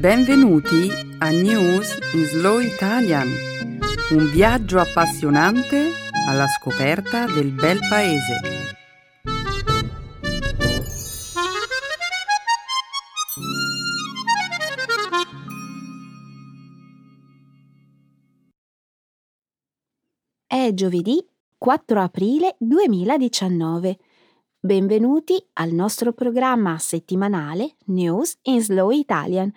Benvenuti a News in Slow Italian, un viaggio appassionante alla scoperta del bel paese. È giovedì 4 aprile 2019. Benvenuti al nostro programma settimanale News in Slow Italian.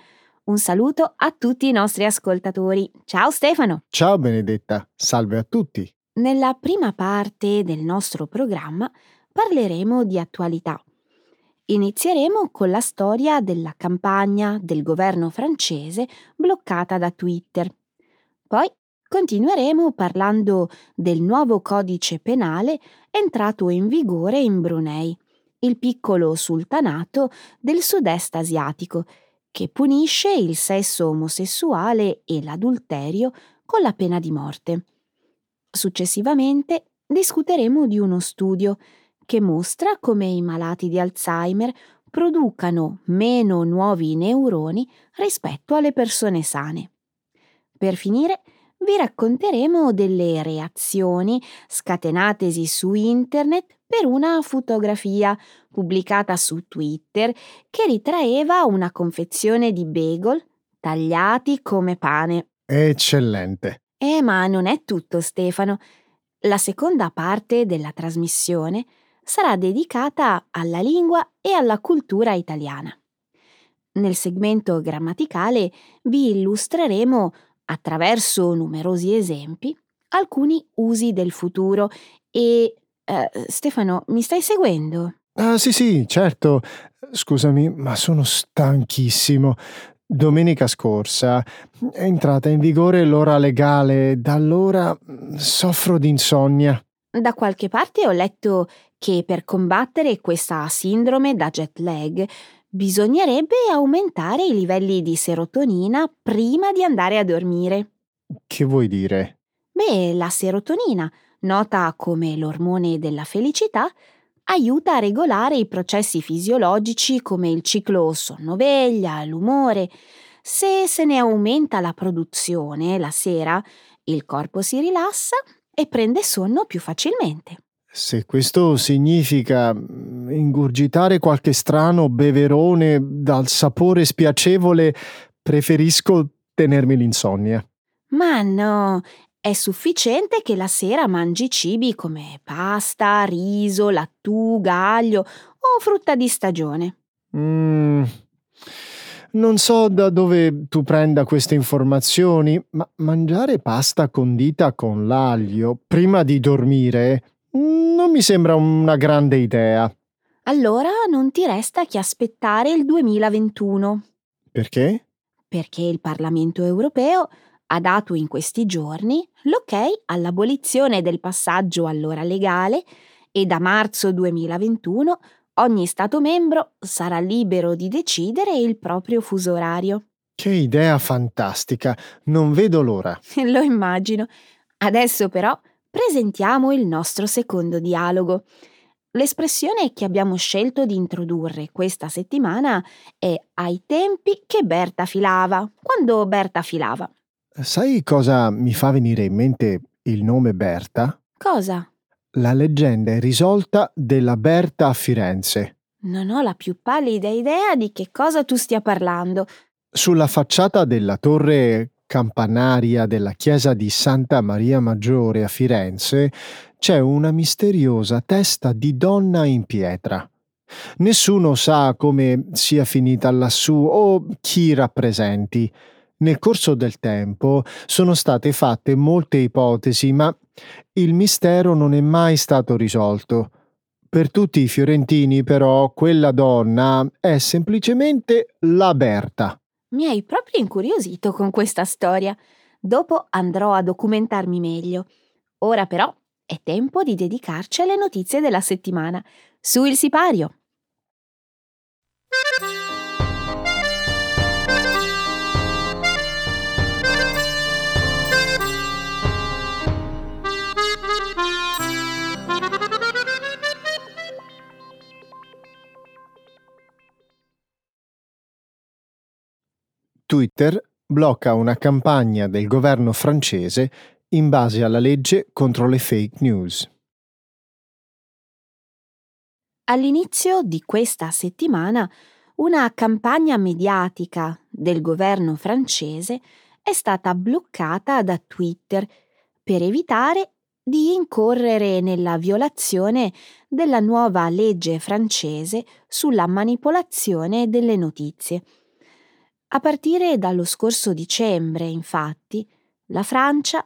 Un saluto a tutti i nostri ascoltatori. Ciao Stefano! Ciao Benedetta, salve a tutti. Nella prima parte del nostro programma parleremo di attualità. Inizieremo con la storia della campagna del governo francese bloccata da Twitter. Poi continueremo parlando del nuovo codice penale entrato in vigore in Brunei, il piccolo sultanato del sud-est asiatico, che punisce il sesso omosessuale e l'adulterio con la pena di morte. Successivamente discuteremo di uno studio che mostra come i malati di Alzheimer producano meno nuovi neuroni rispetto alle persone sane. Per finire, vi racconteremo delle reazioni scatenatesi su internet per una fotografia pubblicata su Twitter che ritraeva una confezione di bagel tagliati come pane. Eccellente. Eh, ma non è tutto, Stefano. La seconda parte della trasmissione sarà dedicata alla lingua e alla cultura italiana. Nel segmento grammaticale vi illustreremo, attraverso numerosi esempi, alcuni usi del futuro e eh, Stefano, mi stai seguendo? Ah, sì, sì, certo. Scusami, ma sono stanchissimo. Domenica scorsa è entrata in vigore l'ora legale, da allora mm, soffro di insonnia. Da qualche parte ho letto che per combattere questa sindrome da jet lag bisognerebbe aumentare i livelli di serotonina prima di andare a dormire. Che vuoi dire? Beh, la serotonina nota come l'ormone della felicità, aiuta a regolare i processi fisiologici come il ciclo sonno-veglia, l'umore. Se se ne aumenta la produzione la sera, il corpo si rilassa e prende sonno più facilmente. Se questo significa mm, ingurgitare qualche strano beverone dal sapore spiacevole, preferisco tenermi l'insonnia. Ma no, è sufficiente che la sera mangi cibi come pasta, riso, lattuga, aglio o frutta di stagione. Mm, non so da dove tu prenda queste informazioni, ma mangiare pasta condita con l'aglio prima di dormire non mi sembra una grande idea. Allora non ti resta che aspettare il 2021. Perché? Perché il Parlamento europeo ha dato in questi giorni l'ok all'abolizione del passaggio all'ora legale e da marzo 2021 ogni Stato membro sarà libero di decidere il proprio fuso orario. Che idea fantastica! Non vedo l'ora. Lo immagino. Adesso però presentiamo il nostro secondo dialogo. L'espressione che abbiamo scelto di introdurre questa settimana è ai tempi che Berta filava, quando Berta filava. Sai cosa mi fa venire in mente il nome Berta? Cosa? La leggenda è risolta della Berta a Firenze. Non ho la più pallida idea di che cosa tu stia parlando. Sulla facciata della torre campanaria della chiesa di Santa Maria Maggiore a Firenze c'è una misteriosa testa di donna in pietra. Nessuno sa come sia finita lassù o chi rappresenti. Nel corso del tempo sono state fatte molte ipotesi, ma il mistero non è mai stato risolto. Per tutti i fiorentini, però, quella donna è semplicemente la Berta. Mi hai proprio incuriosito con questa storia. Dopo andrò a documentarmi meglio. Ora però è tempo di dedicarci alle notizie della settimana. Su il sipario! Twitter blocca una campagna del governo francese in base alla legge contro le fake news. All'inizio di questa settimana una campagna mediatica del governo francese è stata bloccata da Twitter per evitare di incorrere nella violazione della nuova legge francese sulla manipolazione delle notizie. A partire dallo scorso dicembre, infatti, la Francia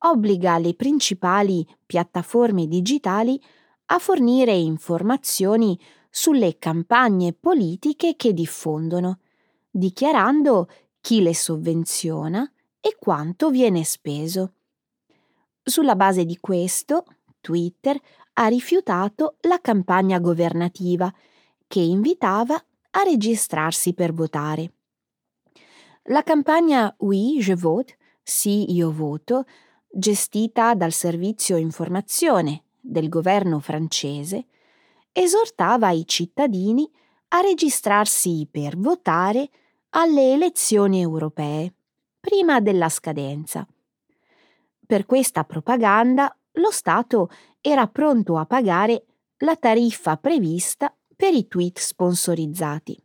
obbliga le principali piattaforme digitali a fornire informazioni sulle campagne politiche che diffondono, dichiarando chi le sovvenziona e quanto viene speso. Sulla base di questo, Twitter ha rifiutato la campagna governativa che invitava a registrarsi per votare. La campagna Oui, je vote, sì, io voto, gestita dal servizio informazione del governo francese, esortava i cittadini a registrarsi per votare alle elezioni europee, prima della scadenza. Per questa propaganda lo Stato era pronto a pagare la tariffa prevista per i tweet sponsorizzati.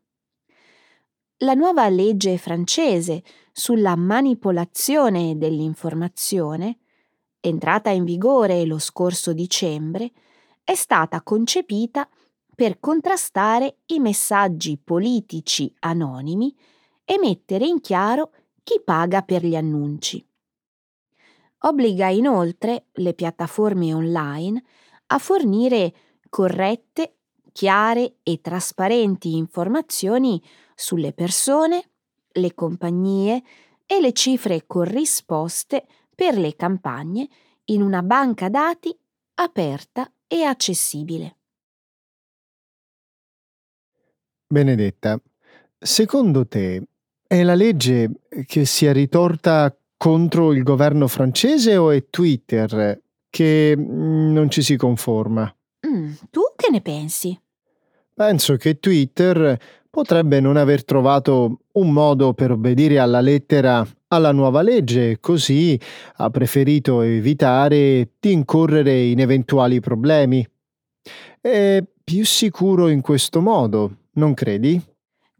La nuova legge francese sulla manipolazione dell'informazione, entrata in vigore lo scorso dicembre, è stata concepita per contrastare i messaggi politici anonimi e mettere in chiaro chi paga per gli annunci. Obbliga inoltre le piattaforme online a fornire corrette, chiare e trasparenti informazioni sulle persone, le compagnie e le cifre corrisposte per le campagne in una banca dati aperta e accessibile. Benedetta, secondo te è la legge che si è ritorta contro il governo francese o è Twitter che mm, non ci si conforma? Mm, tu che ne pensi? Penso che Twitter potrebbe non aver trovato un modo per obbedire alla lettera alla nuova legge così ha preferito evitare di incorrere in eventuali problemi. È più sicuro in questo modo, non credi?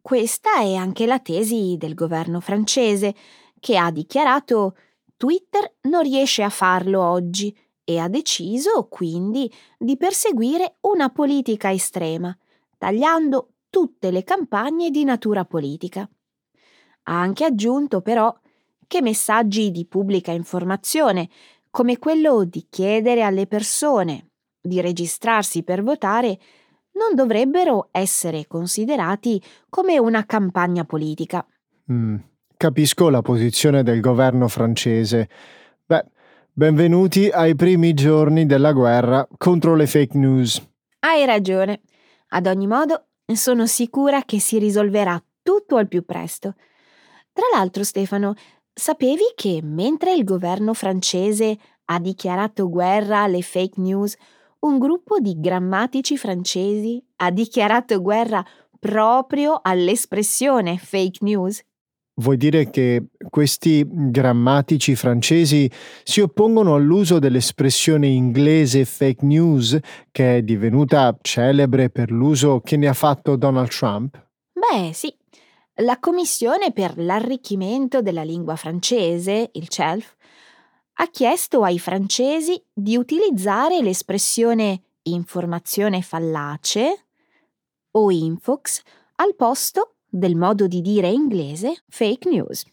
Questa è anche la tesi del governo francese, che ha dichiarato Twitter non riesce a farlo oggi e ha deciso quindi di perseguire una politica estrema, tagliando tutte le campagne di natura politica. Ha anche aggiunto però che messaggi di pubblica informazione, come quello di chiedere alle persone di registrarsi per votare, non dovrebbero essere considerati come una campagna politica. Mm, Capisco la posizione del governo francese. Beh, benvenuti ai primi giorni della guerra contro le fake news. Hai ragione. Ad ogni modo, sono sicura che si risolverà tutto al più presto. Tra l'altro, Stefano, sapevi che mentre il governo francese ha dichiarato guerra alle fake news, un gruppo di grammatici francesi ha dichiarato guerra proprio all'espressione fake news? Vuoi dire che questi grammatici francesi si oppongono all'uso dell'espressione inglese fake news che è divenuta celebre per l'uso che ne ha fatto Donald Trump? Beh, sì. La Commissione per l'arricchimento della lingua francese, il CELF, ha chiesto ai francesi di utilizzare l'espressione informazione fallace o infox al posto del modo di dire inglese fake news.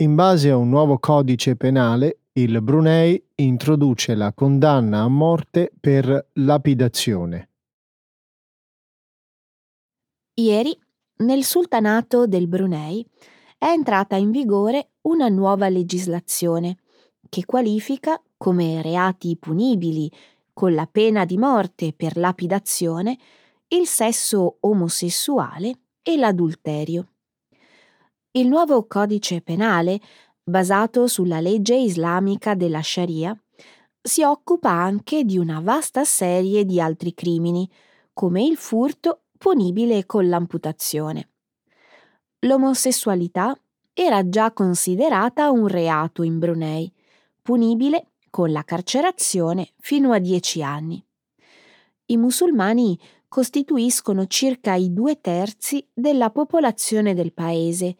In base a un nuovo codice penale, il Brunei introduce la condanna a morte per lapidazione. Ieri, nel sultanato del Brunei, è entrata in vigore una nuova legislazione che qualifica come reati punibili con la pena di morte per lapidazione il sesso omosessuale e l'adulterio. Il nuovo codice penale, basato sulla legge islamica della Sharia, si occupa anche di una vasta serie di altri crimini, come il furto punibile con l'amputazione. L'omosessualità era già considerata un reato in Brunei, punibile con la carcerazione fino a dieci anni. I musulmani costituiscono circa i due terzi della popolazione del paese,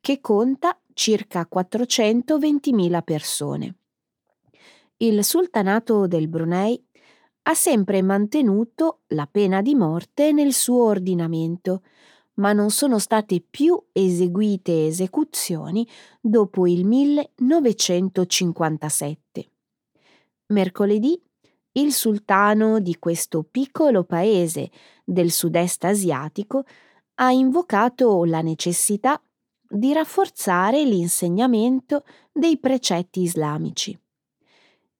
che conta circa 420.000 persone. Il sultanato del Brunei ha sempre mantenuto la pena di morte nel suo ordinamento, ma non sono state più eseguite esecuzioni dopo il 1957. Mercoledì il sultano di questo piccolo paese del sud-est asiatico ha invocato la necessità di rafforzare l'insegnamento dei precetti islamici.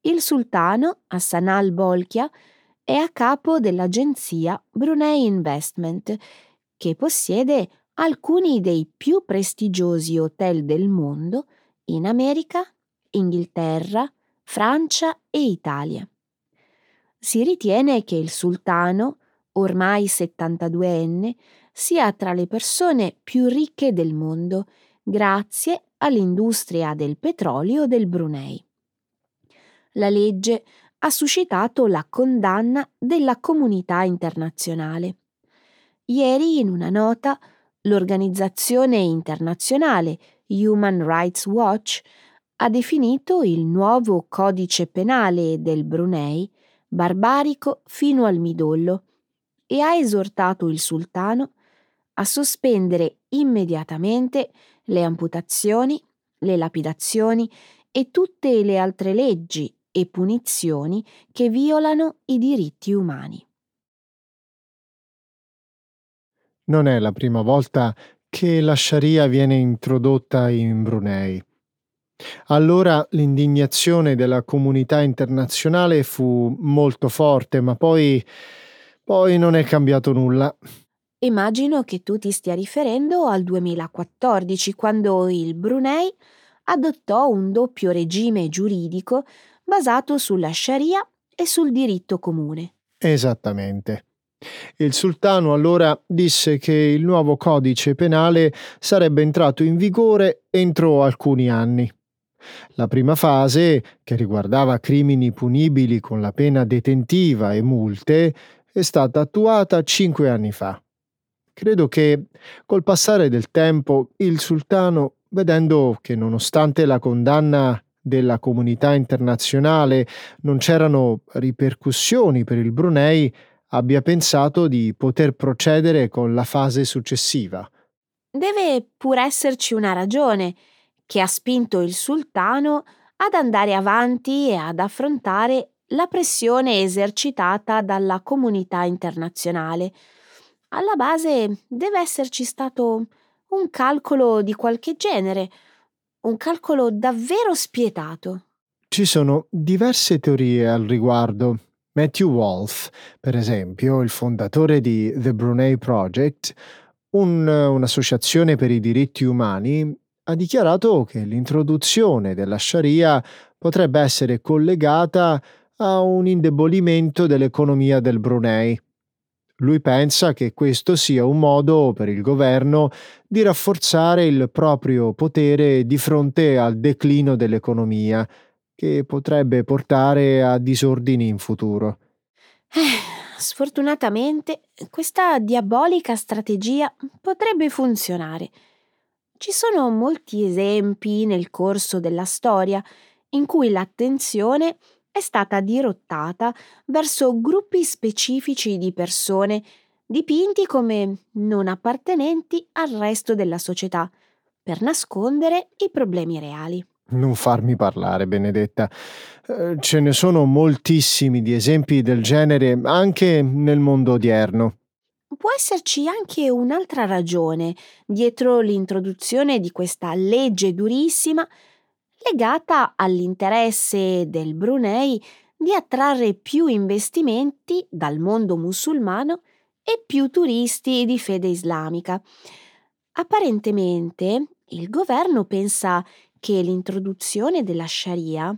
Il sultano Hassan al-Bolkiah è a capo dell'agenzia Brunei Investment, che possiede alcuni dei più prestigiosi hotel del mondo in America, Inghilterra, Francia e Italia. Si ritiene che il sultano, ormai 72enne, sia tra le persone più ricche del mondo, grazie all'industria del petrolio del Brunei. La legge ha suscitato la condanna della comunità internazionale. Ieri, in una nota, l'organizzazione internazionale Human Rights Watch ha definito il nuovo codice penale del Brunei barbarico fino al midollo e ha esortato il sultano a sospendere immediatamente le amputazioni, le lapidazioni e tutte le altre leggi e punizioni che violano i diritti umani. Non è la prima volta che la Sharia viene introdotta in Brunei. Allora l'indignazione della comunità internazionale fu molto forte, ma poi, poi non è cambiato nulla. Immagino che tu ti stia riferendo al 2014, quando il Brunei adottò un doppio regime giuridico basato sulla Sharia e sul diritto comune. Esattamente. Il sultano allora disse che il nuovo codice penale sarebbe entrato in vigore entro alcuni anni. La prima fase, che riguardava crimini punibili con la pena detentiva e multe, è stata attuata cinque anni fa. Credo che col passare del tempo il sultano, vedendo che nonostante la condanna della comunità internazionale non c'erano ripercussioni per il Brunei, abbia pensato di poter procedere con la fase successiva. Deve pur esserci una ragione che ha spinto il sultano ad andare avanti e ad affrontare la pressione esercitata dalla comunità internazionale. Alla base deve esserci stato un calcolo di qualche genere, un calcolo davvero spietato. Ci sono diverse teorie al riguardo. Matthew Wolf, per esempio, il fondatore di The Brunei Project, un, un'associazione per i diritti umani, ha dichiarato che l'introduzione della Sharia potrebbe essere collegata a un indebolimento dell'economia del Brunei. Lui pensa che questo sia un modo per il governo di rafforzare il proprio potere di fronte al declino dell'economia, che potrebbe portare a disordini in futuro. Eh, sfortunatamente questa diabolica strategia potrebbe funzionare ci sono molti esempi nel corso della storia in cui l'attenzione è stata dirottata verso gruppi specifici di persone dipinti come non appartenenti al resto della società, per nascondere i problemi reali. Non farmi parlare, Benedetta. Eh, ce ne sono moltissimi di esempi del genere anche nel mondo odierno può esserci anche un'altra ragione dietro l'introduzione di questa legge durissima legata all'interesse del Brunei di attrarre più investimenti dal mondo musulmano e più turisti di fede islamica. Apparentemente il governo pensa che l'introduzione della Sharia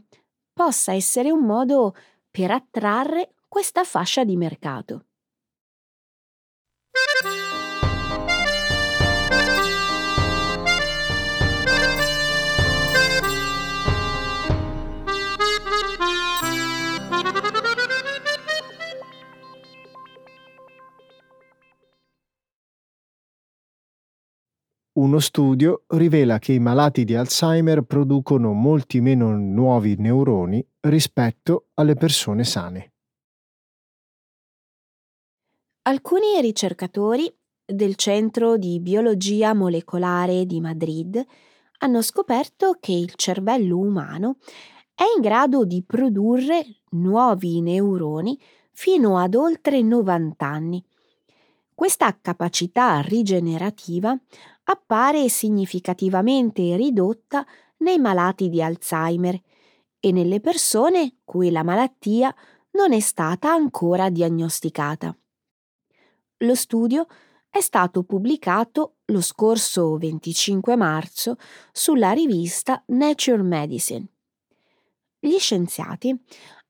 possa essere un modo per attrarre questa fascia di mercato. Uno studio rivela che i malati di Alzheimer producono molti meno nuovi neuroni rispetto alle persone sane. Alcuni ricercatori del Centro di Biologia Molecolare di Madrid hanno scoperto che il cervello umano è in grado di produrre nuovi neuroni fino ad oltre 90 anni. Questa capacità rigenerativa appare significativamente ridotta nei malati di Alzheimer e nelle persone cui la malattia non è stata ancora diagnosticata. Lo studio è stato pubblicato lo scorso 25 marzo sulla rivista Nature Medicine. Gli scienziati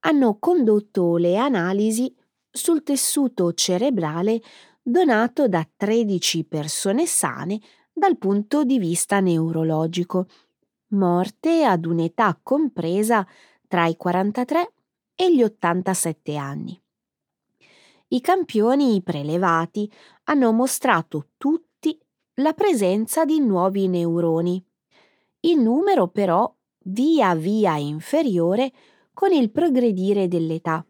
hanno condotto le analisi sul tessuto cerebrale donato da 13 persone sane dal punto di vista neurologico, morte ad un'età compresa tra i 43 e gli 87 anni. I campioni prelevati hanno mostrato tutti la presenza di nuovi neuroni. Il numero però via via inferiore con il progredire dell'età,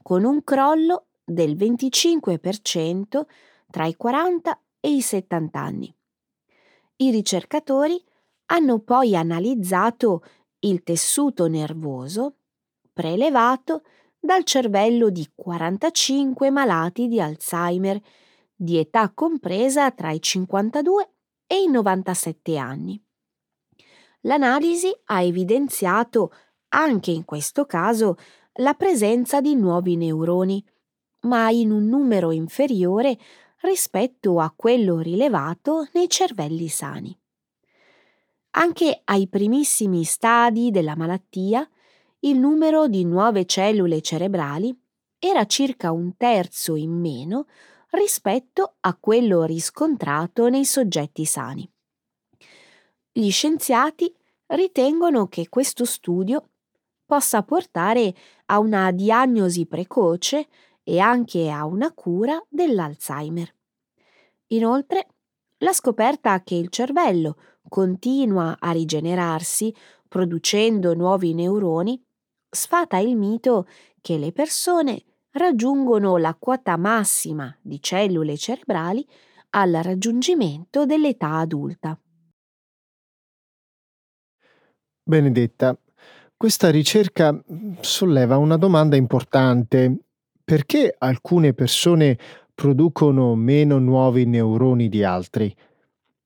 con un crollo del 25% tra i 40 e i 70 anni. I ricercatori hanno poi analizzato il tessuto nervoso prelevato dal cervello di 45 malati di Alzheimer di età compresa tra i 52 e i 97 anni. L'analisi ha evidenziato anche in questo caso la presenza di nuovi neuroni, ma in un numero inferiore rispetto a quello rilevato nei cervelli sani. Anche ai primissimi stadi della malattia, il numero di nuove cellule cerebrali era circa un terzo in meno rispetto a quello riscontrato nei soggetti sani. Gli scienziati ritengono che questo studio possa portare a una diagnosi precoce e anche a una cura dell'Alzheimer. Inoltre, la scoperta che il cervello continua a rigenerarsi producendo nuovi neuroni sfata il mito che le persone raggiungono la quota massima di cellule cerebrali al raggiungimento dell'età adulta. Benedetta, questa ricerca solleva una domanda importante perché alcune persone producono meno nuovi neuroni di altri?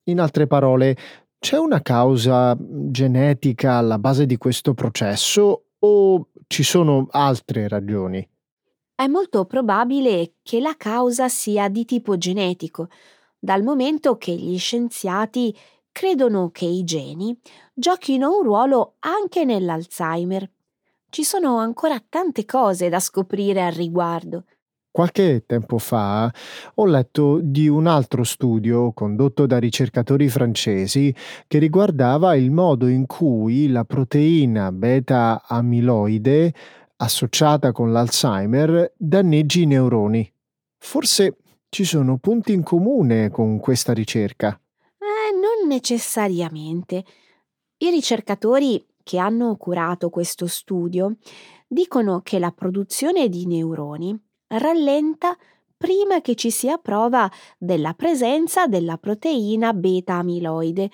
In altre parole, c'è una causa genetica alla base di questo processo o ci sono altre ragioni? È molto probabile che la causa sia di tipo genetico, dal momento che gli scienziati credono che i geni giochino un ruolo anche nell'Alzheimer ci sono ancora tante cose da scoprire al riguardo. Qualche tempo fa ho letto di un altro studio condotto da ricercatori francesi che riguardava il modo in cui la proteina beta-amiloide associata con l'Alzheimer danneggi i neuroni. Forse ci sono punti in comune con questa ricerca. Eh, non necessariamente. I ricercatori che hanno curato questo studio dicono che la produzione di neuroni rallenta prima che ci sia prova della presenza della proteina beta-amiloide.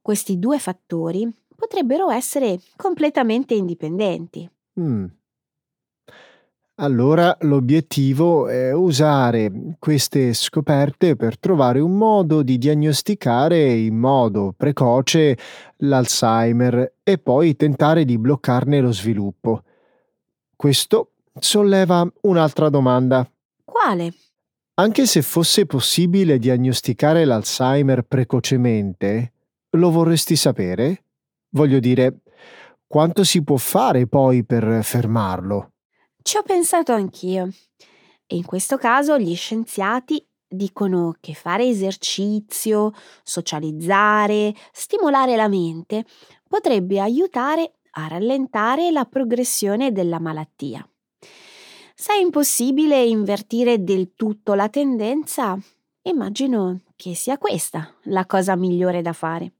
Questi due fattori potrebbero essere completamente indipendenti. Mm. Allora l'obiettivo è usare queste scoperte per trovare un modo di diagnosticare in modo precoce l'Alzheimer e poi tentare di bloccarne lo sviluppo. Questo solleva un'altra domanda. Quale? Anche se fosse possibile diagnosticare l'Alzheimer precocemente, lo vorresti sapere? Voglio dire, quanto si può fare poi per fermarlo? Ci ho pensato anch'io. E in questo caso gli scienziati dicono che fare esercizio, socializzare, stimolare la mente potrebbe aiutare a rallentare la progressione della malattia. Se è impossibile invertire del tutto la tendenza, immagino che sia questa la cosa migliore da fare.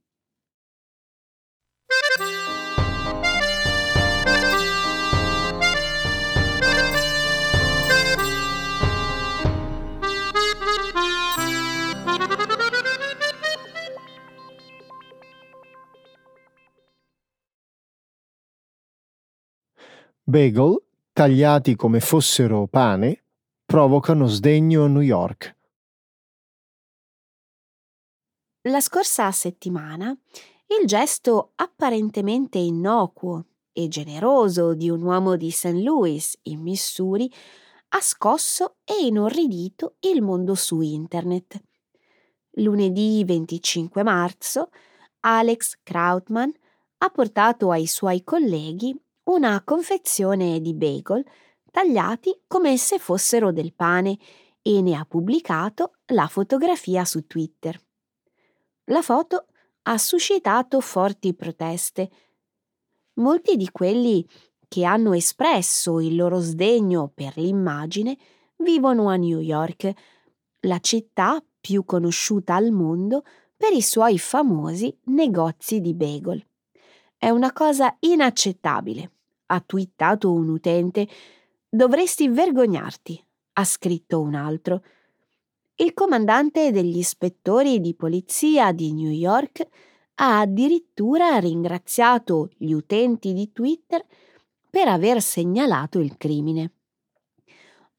Bagel, tagliati come fossero pane, provocano sdegno a New York. La scorsa settimana il gesto apparentemente innocuo e generoso di un uomo di St. Louis, in Missouri, ha scosso e inorridito il mondo su internet. Lunedì 25 marzo, Alex Krautman ha portato ai suoi colleghi una confezione di bagel tagliati come se fossero del pane e ne ha pubblicato la fotografia su Twitter. La foto ha suscitato forti proteste. Molti di quelli che hanno espresso il loro sdegno per l'immagine vivono a New York, la città più conosciuta al mondo per i suoi famosi negozi di bagel. È una cosa inaccettabile, ha twittato un utente. Dovresti vergognarti, ha scritto un altro. Il comandante degli ispettori di polizia di New York ha addirittura ringraziato gli utenti di Twitter per aver segnalato il crimine.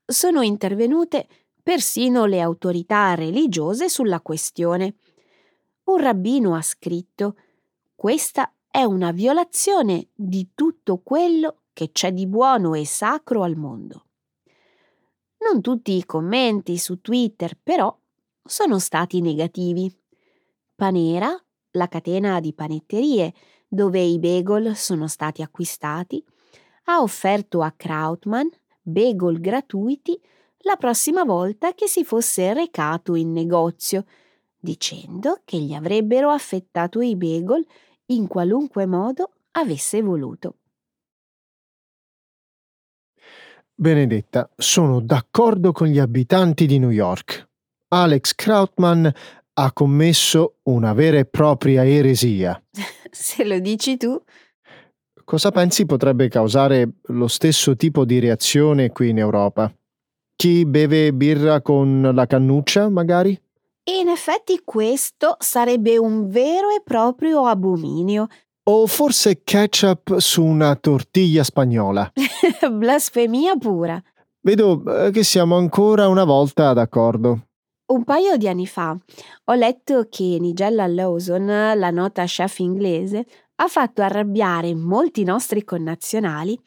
Sono intervenute persino le autorità religiose sulla questione. Un rabbino ha scritto Questa è una violazione di tutto quello che c'è di buono e sacro al mondo. Non tutti i commenti su Twitter, però, sono stati negativi. Panera, la catena di panetterie dove i bagel sono stati acquistati, ha offerto a Krautman bagel gratuiti la prossima volta che si fosse recato in negozio, dicendo che gli avrebbero affettato i bagel in qualunque modo avesse voluto. Benedetta, sono d'accordo con gli abitanti di New York. Alex Krautman ha commesso una vera e propria eresia. Se lo dici tu. Cosa pensi potrebbe causare lo stesso tipo di reazione qui in Europa? Chi beve birra con la cannuccia, magari? In effetti questo sarebbe un vero e proprio abominio. O forse ketchup su una tortiglia spagnola. Blasfemia pura. Vedo eh, che siamo ancora una volta d'accordo. Un paio di anni fa ho letto che Nigella Lawson, la nota chef inglese, ha fatto arrabbiare molti nostri connazionali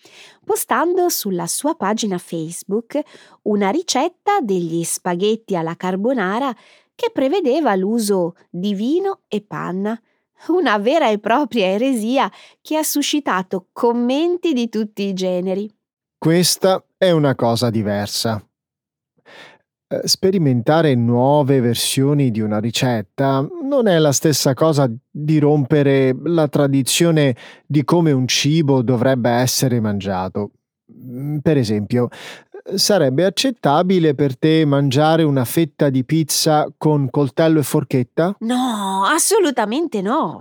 postando sulla sua pagina Facebook una ricetta degli spaghetti alla carbonara che prevedeva l'uso di vino e panna, una vera e propria eresia che ha suscitato commenti di tutti i generi. Questa è una cosa diversa. Eh, sperimentare nuove versioni di una ricetta non è la stessa cosa di rompere la tradizione di come un cibo dovrebbe essere mangiato. Mm, per esempio, sarebbe accettabile per te mangiare una fetta di pizza con coltello e forchetta? No, assolutamente no.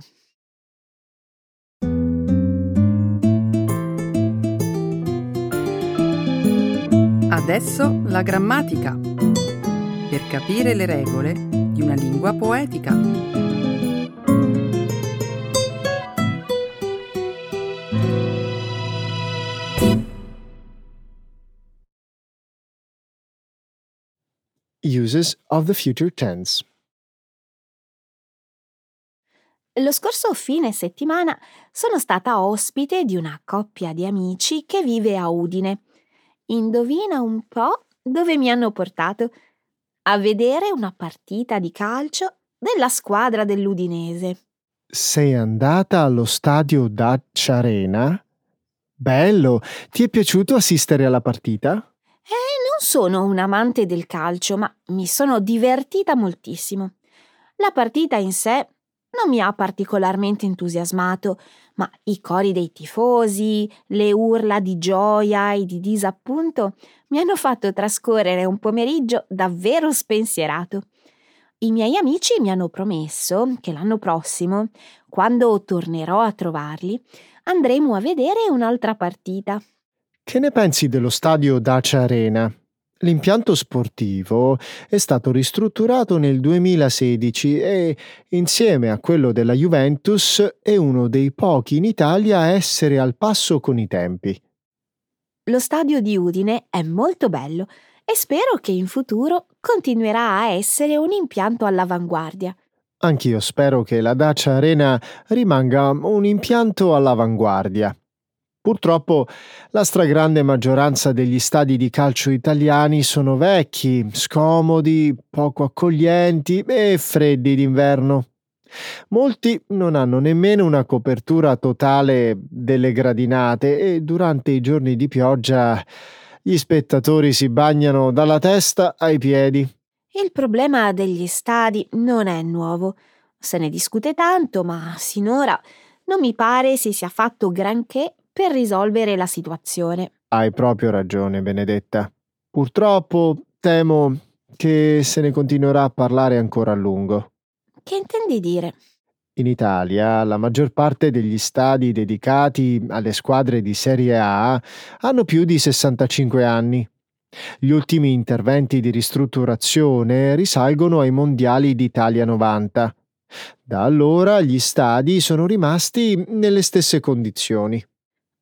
Adesso la grammatica. Per capire le regole di una lingua poetica. Uses of the future tense. Lo scorso fine settimana sono stata ospite di una coppia di amici che vive a Udine. Indovina un po' dove mi hanno portato? a vedere una partita di calcio della squadra dell'Udinese. Sei andata allo stadio Dacia Arena? Bello! Ti è piaciuto assistere alla partita? Non sono un amante del calcio, ma mi sono divertita moltissimo. La partita in sé non mi ha particolarmente entusiasmato, ma i cori dei tifosi, le urla di gioia e di disappunto mi hanno fatto trascorrere un pomeriggio davvero spensierato. I miei amici mi hanno promesso che l'anno prossimo, quando tornerò a trovarli, andremo a vedere un'altra partita. Che ne pensi dello stadio Dacia Arena? L'impianto sportivo è stato ristrutturato nel 2016 e, insieme a quello della Juventus, è uno dei pochi in Italia a essere al passo con i tempi. Lo stadio di Udine è molto bello e spero che in futuro continuerà a essere un impianto all'avanguardia. Anch'io spero che la Dacia Arena rimanga un impianto all'avanguardia. Purtroppo la stragrande maggioranza degli stadi di calcio italiani sono vecchi, scomodi, poco accoglienti e freddi d'inverno. Molti non hanno nemmeno una copertura totale delle gradinate e durante i giorni di pioggia gli spettatori si bagnano dalla testa ai piedi. Il problema degli stadi non è nuovo. Se ne discute tanto, ma sinora non mi pare si sia fatto granché per risolvere la situazione. Hai proprio ragione, Benedetta. Purtroppo temo che se ne continuerà a parlare ancora a lungo. Che intendi dire? In Italia la maggior parte degli stadi dedicati alle squadre di Serie A hanno più di 65 anni. Gli ultimi interventi di ristrutturazione risalgono ai mondiali d'Italia 90. Da allora gli stadi sono rimasti nelle stesse condizioni.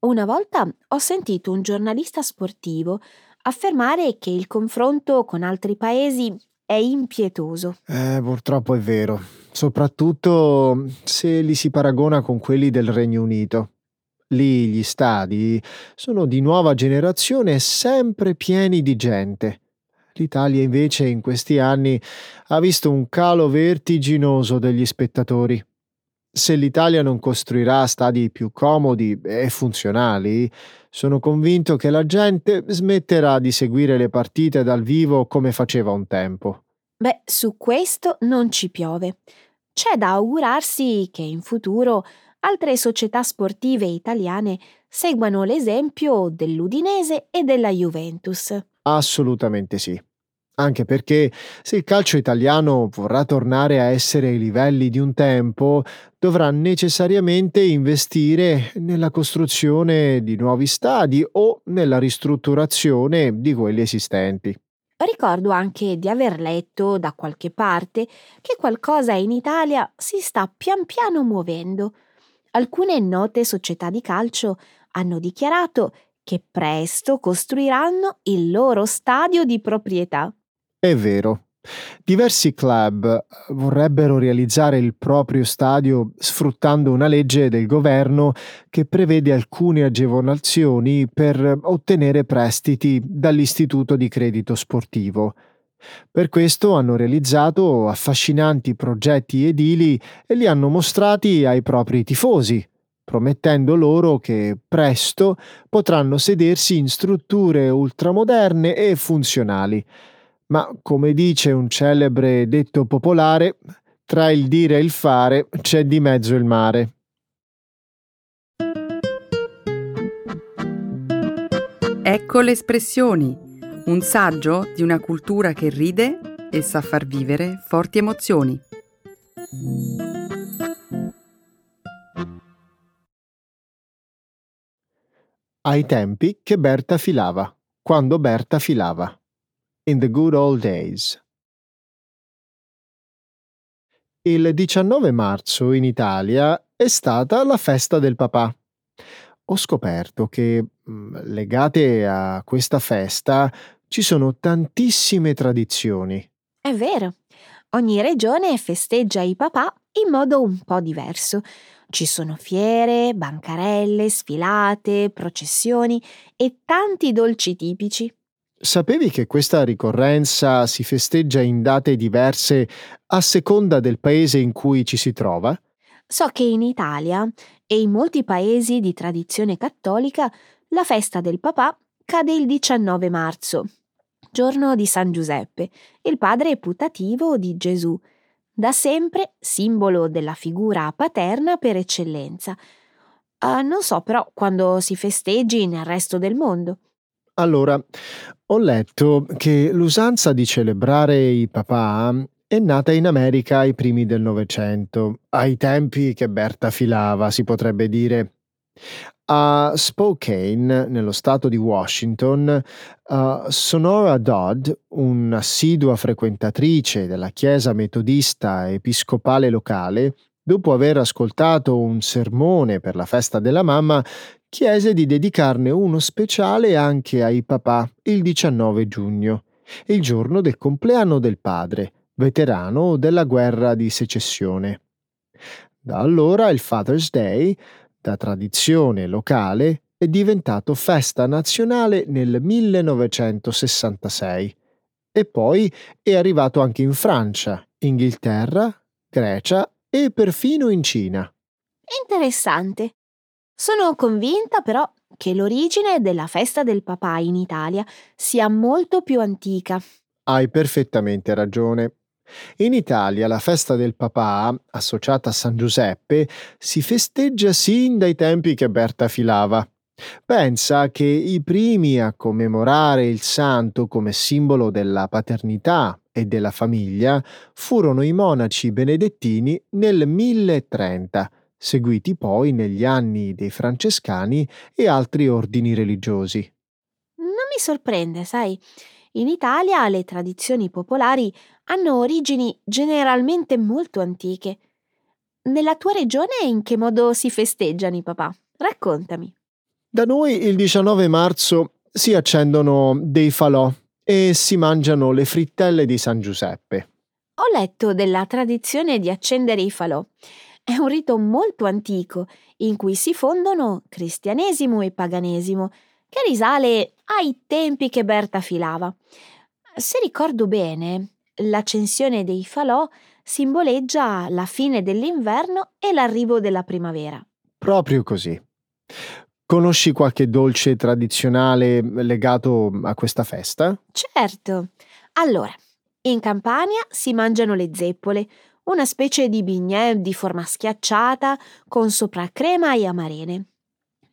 Una volta ho sentito un giornalista sportivo affermare che il confronto con altri paesi è impietoso. Eh, purtroppo è vero, soprattutto se li si paragona con quelli del Regno Unito. Lì gli stadi sono di nuova generazione sempre pieni di gente. L'Italia invece in questi anni ha visto un calo vertiginoso degli spettatori. Se l'Italia non costruirà stadi più comodi e funzionali, sono convinto che la gente smetterà di seguire le partite dal vivo come faceva un tempo. Beh, su questo non ci piove. C'è da augurarsi che in futuro altre società sportive italiane seguano l'esempio dell'Udinese e della Juventus. Assolutamente sì anche perché se il calcio italiano vorrà tornare a essere ai livelli di un tempo, dovrà necessariamente investire nella costruzione di nuovi stadi o nella ristrutturazione di quelli esistenti. Ricordo anche di aver letto da qualche parte che qualcosa in Italia si sta pian piano muovendo. Alcune note società di calcio hanno dichiarato che presto costruiranno il loro stadio di proprietà. È vero. Diversi club eh, vorrebbero realizzare il proprio stadio sfruttando una legge del governo che prevede alcune agevolazioni per ottenere prestiti dall'Istituto di Credito Sportivo. Per questo hanno realizzato affascinanti progetti edili e li hanno mostrati ai propri tifosi, promettendo loro che presto potranno sedersi in strutture ultramoderne e funzionali ma come dice un celebre detto popolare, tra il dire e il fare c'è di mezzo il mare. Ecco le espressioni, un saggio di una cultura che ride e sa far vivere forti emozioni. Ai tempi che Berta filava, quando Berta filava. In the Good Old Days. Il 19 marzo in Italia è stata la festa del papà. Ho scoperto che, mm, legate a questa festa, ci sono tantissime tradizioni. È vero, ogni regione festeggia i papà in modo un po' diverso. Ci sono fiere, bancarelle, sfilate, processioni e tanti dolci tipici. Sapevi che questa ricorrenza si festeggia in date diverse a seconda del paese in cui ci si trova? So che in Italia e in molti paesi di tradizione cattolica la festa del papà cade il 19 marzo, giorno di San Giuseppe, il padre putativo di Gesù, da sempre simbolo della figura paterna per eccellenza. Uh, non so però quando si festeggi nel resto del mondo. Allora, ho letto che l'usanza di celebrare i papà è nata in America ai primi del Novecento, ai tempi che Berta filava, si potrebbe dire. A Spokane, nello stato di Washington, uh, Sonora Dodd, un'assidua frequentatrice della chiesa metodista episcopale locale, dopo aver ascoltato un sermone per la festa della mamma, chiese di dedicarne uno speciale anche ai papà il 19 giugno, il giorno del compleanno del padre, veterano della guerra di secessione. Da allora il Father's Day da tradizione locale, è diventato festa nazionale nel 1966 e poi è arrivato anche in Francia, Inghilterra, Grecia e perfino in Cina. Interessante. Sono convinta però che l'origine della festa del papà in Italia sia molto più antica. Hai perfettamente ragione. In Italia la festa del papà, associata a San Giuseppe, si festeggia sin dai tempi che Berta filava. Pensa che i primi a commemorare il santo come simbolo della paternità e della famiglia furono i monaci benedettini nel 1030, seguiti poi negli anni dei francescani e altri ordini religiosi. Non mi sorprende, sai. In Italia le tradizioni popolari hanno origini generalmente molto antiche. Nella tua regione in che modo si festeggiano i papà? Raccontami. Da noi il 19 marzo si accendono dei falò e si mangiano le frittelle di San Giuseppe. Ho letto della tradizione di accendere i falò. È un rito molto antico in cui si fondono cristianesimo e paganesimo, che risale ai tempi che Berta filava. Se ricordo bene, l'accensione dei falò simboleggia la fine dell'inverno e l'arrivo della primavera. Proprio così. Conosci qualche dolce tradizionale legato a questa festa? Certo. Allora, in Campania si mangiano le zeppole, una specie di bignè di forma schiacciata con sopra crema e amarene.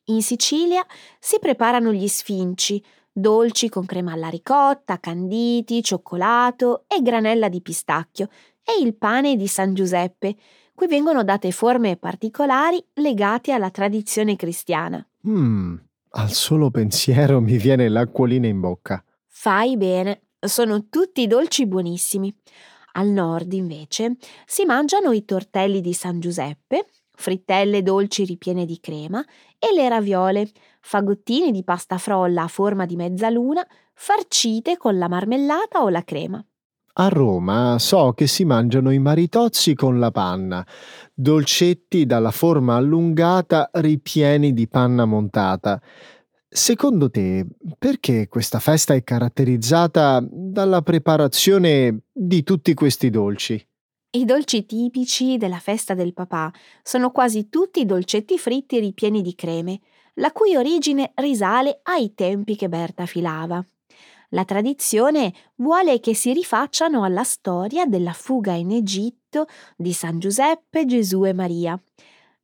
In Sicilia si preparano gli sfinci, dolci con crema alla ricotta, canditi, cioccolato e granella di pistacchio, e il pane di San Giuseppe, cui vengono date forme particolari legate alla tradizione cristiana. Mmm, al solo pensiero mi viene l'acquolina in bocca. Fai bene, sono tutti dolci buonissimi. Al nord, invece, si mangiano i tortelli di San Giuseppe, frittelle dolci ripiene di crema e le raviole, fagottini di pasta frolla a forma di mezzaluna, farcite con la marmellata o la crema. A Roma so che si mangiano i maritozzi con la panna, dolcetti dalla forma allungata ripieni di panna montata. Secondo te, perché questa festa è caratterizzata dalla preparazione di tutti questi dolci? I dolci tipici della festa del papà sono quasi tutti dolcetti fritti ripieni di creme, la cui origine risale ai tempi che Berta filava. La tradizione vuole che si rifacciano alla storia della fuga in Egitto di San Giuseppe, Gesù e Maria.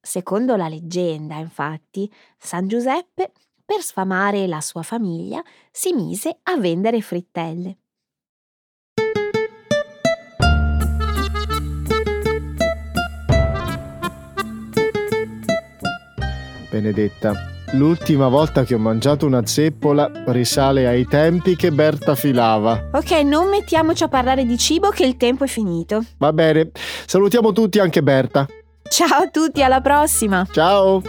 Secondo la leggenda, infatti, San Giuseppe, per sfamare la sua famiglia, si mise a vendere frittelle. Benedetta, l'ultima volta che ho mangiato una zeppola risale ai tempi che Berta filava. Ok, non mettiamoci a parlare di cibo che il tempo è finito. Va bene, salutiamo tutti anche Berta. Ciao a tutti, alla prossima. Ciao.